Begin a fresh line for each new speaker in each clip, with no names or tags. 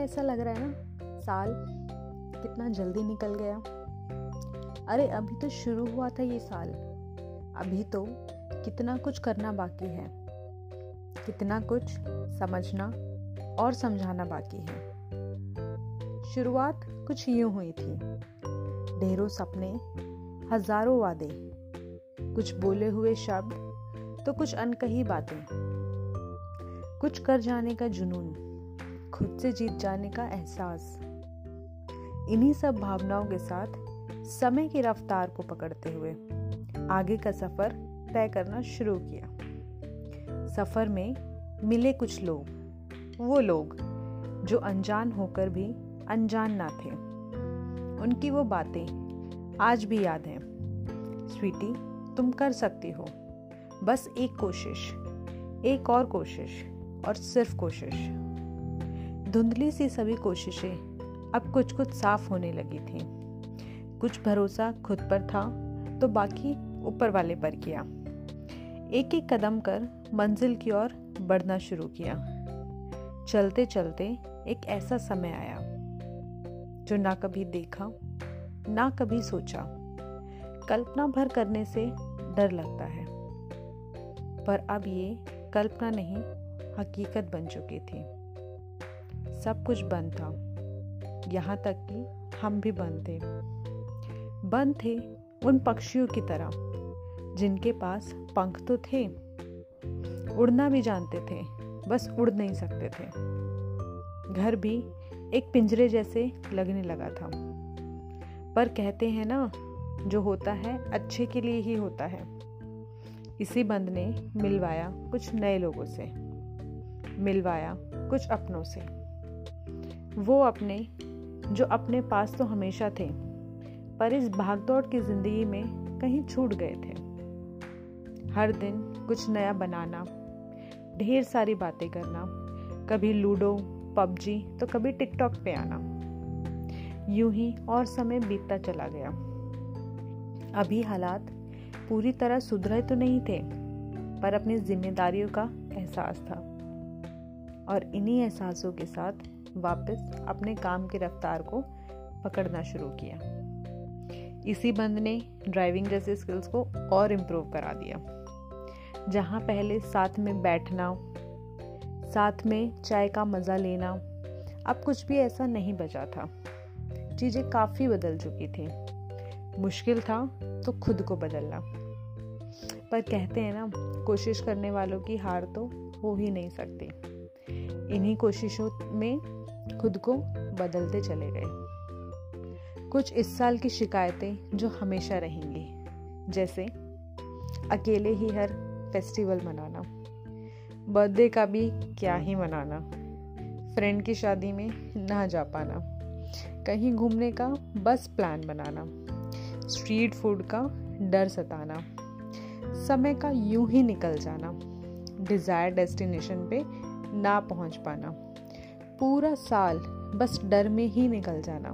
ऐसा लग रहा है ना, साल कितना जल्दी निकल गया। अरे, अभी तो शुरू हुआ था ये साल। अभी तो कितना कुछ करना बाकी है। कितना कुछ समझना और समझाना बाकी है। शुरुआत कुछ यूँ हुई थी। ढेरों सपने, हज़ारों वादे, कुछ बोले हुए शब्द तो कुछ अनकही बातें। कुछ कर जाने का जुनून। खुद से जीत जाने का एहसास। इन्हीं सब भावनाओं के साथ समय की रफ्तार को पकड़ते हुए आगे का सफ़र तय करना शुरू किया। सफ़र में मिले कुछ लोग। वो लोग जो अनजान होकर भी अनजान ना थे। उनकी वो बातें आज भी याद हैं। स्वीटी, तुम कर सकती हो। बस एक कोशिश, एक और कोशिश और सिर्फ़ कोशिश। धुंधली सी सभी कोशिशें अब कुछ कुछ साफ़ होने लगी थी। कुछ भरोसा खुद पर था तो बाकी ऊपर वाले पर किया। एक एक कदम कर मंजिल की ओर बढ़ना शुरू किया। चलते चलते एक ऐसा समय आया, जो ना कभी देखा, ना कभी सोचा। कल्पना भर करने से डर लगता है। पर अब ये कल्पना नहीं, हकीकत बन चुकी थी। सब कुछ बंद था। यहाँ तक कि हम भी बंद थे। बंद थे उन पक्षियों की तरह, जिनके पास पंख तो थे। उड़ना भी जानते थे, बस उड़ नहीं सकते थे। घर भी एक पिंजरे जैसे लगने लगा था। पर कहते हैं ना, जो होता है अच्छे के लिए ही होता है। इसी बंद ने मिलवाया कुछ नए लोगों से, मिलवाया कुछ अपनों से। वो अपने, जो अपने पास तो हमेशा थे, पर इस भागदौड़ की ज़िंदगी में कहीं छूट गए थे। हर दिन कुछ नया बनाना, ढेर सारी बातें करना, कभी लूडो, पबजी तो कभी टिकटॉक पे आना। यूँ ही और समय बीतता चला गया। अभी हालात पूरी तरह सुधरे तो नहीं थे, पर अपनी जिम्मेदारियों का एहसास था। और इन्हीं एहसासों के साथ वापस अपने काम की रफ्तार को पकड़ना शुरू किया। इसी बंद ने ड्राइविंग जैसे स्किल्स को और इम्प्रूव करा दिया। जहाँ पहले साथ में बैठना, साथ में चाय का मज़ा लेना, अब कुछ भी ऐसा नहीं बचा था। चीज़ें काफ़ी बदल चुकी थी। मुश्किल था तो खुद को बदलना। पर कहते हैं ना, कोशिश करने वालों की हार तो हो ही नहीं सकती। इन्हीं कोशिशों में खुद को बदलते चले गए। कुछ इस साल की शिकायतें जो हमेशा रहेंगी, जैसे अकेले ही हर फेस्टिवल मनाना, बर्थडे का भी क्या ही मनाना, फ्रेंड की शादी में ना जा पाना, कहीं घूमने का बस प्लान बनाना, स्ट्रीट फ़ूड का डर सताना, समय का यूँ ही निकल जाना, डिज़ायर डेस्टिनेशन पे ना पहुँच पाना। पूरा साल बस डर में ही निकल जाना।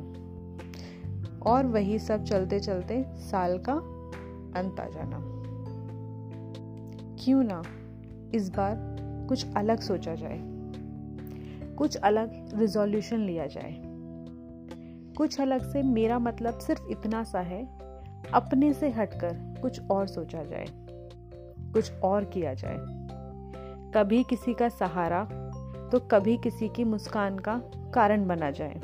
और वही सब चलते चलते साल का अंत आ जाना। क्यों ना इस बार कुछ अलग सोचा जाए। कुछ अलग रिजोल्यूशन लिया जाए। कुछ अलग से मेरा मतलब सिर्फ़ इतना सा है, अपने से हटकर कुछ और सोचा जाए। कुछ और किया जाए। कभी किसी का सहारा तो कभी किसी की मुस्कान का कारण बना जाए।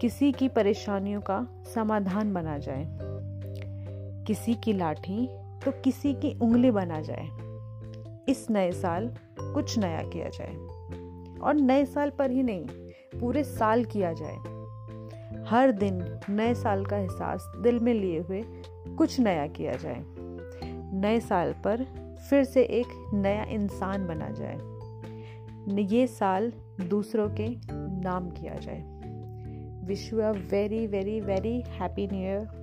किसी की परेशानियों का समाधान बना जाए। किसी की लाठी तो किसी की उंगली बना जाए। इस नए साल कुछ नया किया जाए। और नए साल पर ही नहीं, पूरे साल किया जाए। हर दिन नए साल का एहसास दिल में लिए हुए कुछ नया किया जाए। नए साल पर फिर से एक नया इंसान बना जाए। ये साल दूसरों के नाम किया जाए। विश्व a very very very happy new year